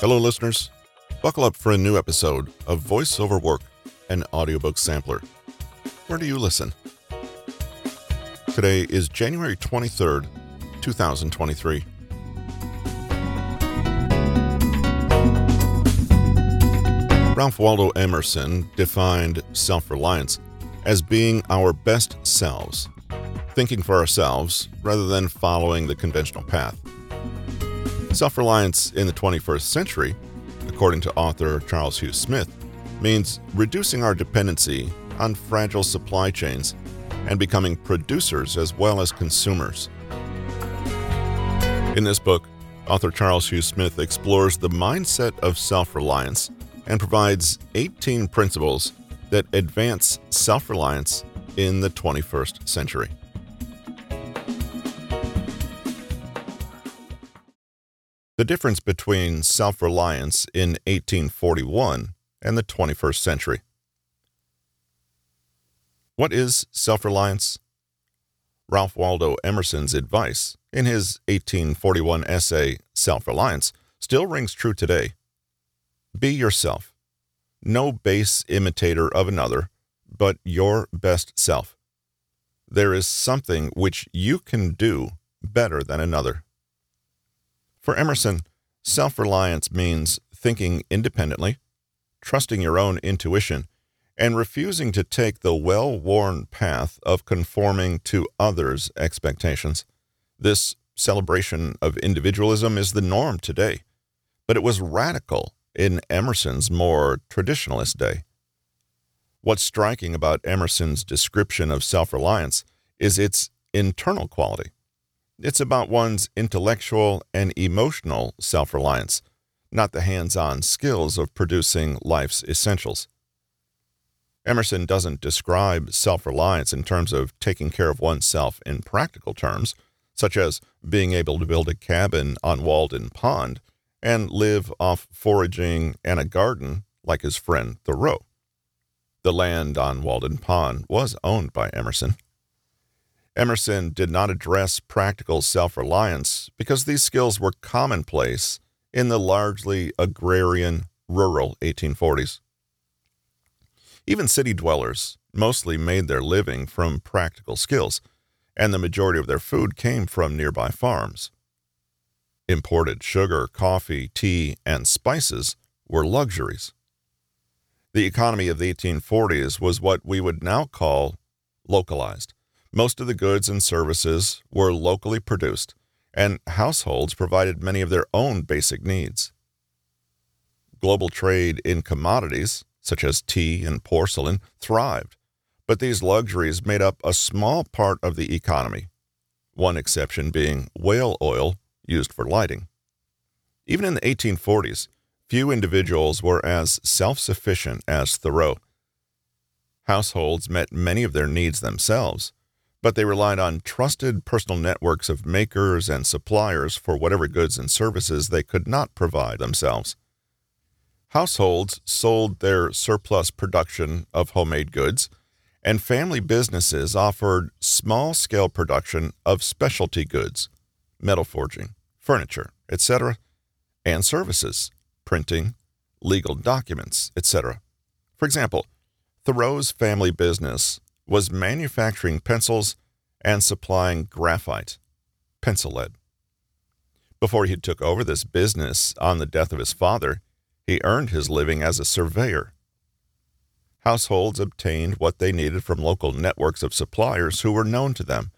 Hello, listeners. Buckle up for a new episode of Voice Over Work, an audiobook sampler. Where do you listen? Today is January 23rd, 2023. Ralph Waldo Emerson defined self reliance as being our best selves, thinking for ourselves rather than following the conventional path. Self reliance in the 21st century, according to author Charles Hugh Smith, means reducing our dependency on fragile supply chains and becoming producers as well as consumers. In this book, author Charles Hugh Smith explores the mindset of self reliance and provides 18 principles that advance self reliance in the 21st century. The difference between self reliance in 1841 and the 21st century. What is self reliance? Ralph Waldo Emerson's advice in his 1841 essay, Self Reliance, still rings true today. Be yourself. No base imitator of another, but your best self. There is something which you can do better than another. For Emerson, self reliance means thinking independently, trusting your own intuition, and refusing to take the well worn path of conforming to others' expectations. This celebration of individualism is the norm today, but it was radical in Emerson's more traditionalist day. What's striking about Emerson's description of self reliance is its internal quality. It's about one's intellectual and emotional self reliance, not the hands on skills of producing life's essentials. Emerson doesn't describe self reliance in terms of taking care of oneself in practical terms, such as being able to build a cabin on Walden Pond and live off foraging and a garden like his friend Thoreau. The land on Walden Pond was owned by Emerson. Emerson did not address practical self reliance because these skills were commonplace in the largely agrarian, rural 1840s. Even city dwellers mostly made their living from practical skills, and the majority of their food came from nearby farms. Imported sugar, coffee, tea, and spices were luxuries. The economy of the 1840s was what we would now call localized. Most of the goods and services were locally produced, and households provided many of their own basic needs. Global trade in commodities, such as tea and porcelain, thrived, but these luxuries made up a small part of the economy, one exception being whale oil used for lighting. Even in the 1840s, few individuals were as self sufficient as Thoreau. Households met many of their needs themselves, but they relied on trusted personal networks of makers and suppliers for whatever goods and services they could not provide themselves. Households sold their surplus production of homemade goods, and family businesses offered small scale production of specialty goods, metal forging, furniture, etc., and services, printing, legal documents, etc. For example, Thoreau's family business was manufacturing pencils and supplying graphite, pencil lead. Before he took over this business on the death of his father, he earned his living as a surveyor. Households obtained what they needed from local networks of suppliers who were known to them.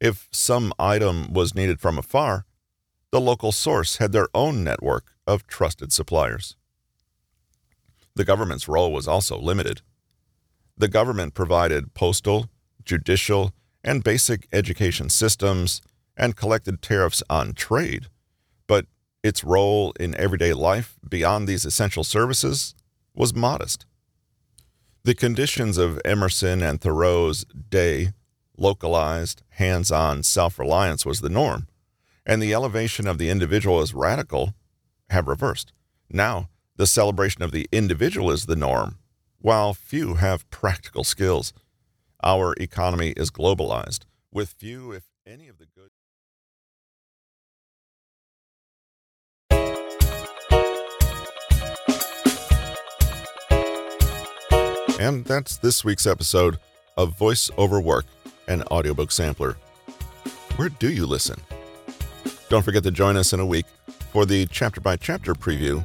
If some item was needed from afar, the local source had their own network of trusted suppliers. The government's role was also limited the government provided postal, judicial, and basic education systems and collected tariffs on trade, but its role in everyday life beyond these essential services was modest. The conditions of Emerson and Thoreau's day, localized, hands on self reliance was the norm, and the elevation of the individual as radical have reversed. Now, the celebration of the individual is the norm, while few have practical skills. Our economy is globalized, with few, if any, of the good. And that's this week's episode of Voice Over Work, an audiobook sampler. Where do you listen? Don't forget to join us in a week for the chapter by chapter preview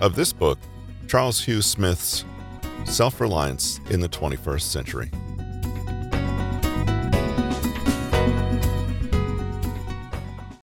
of this book, Charles Hugh Smith's Self Reliance in the 21st Century.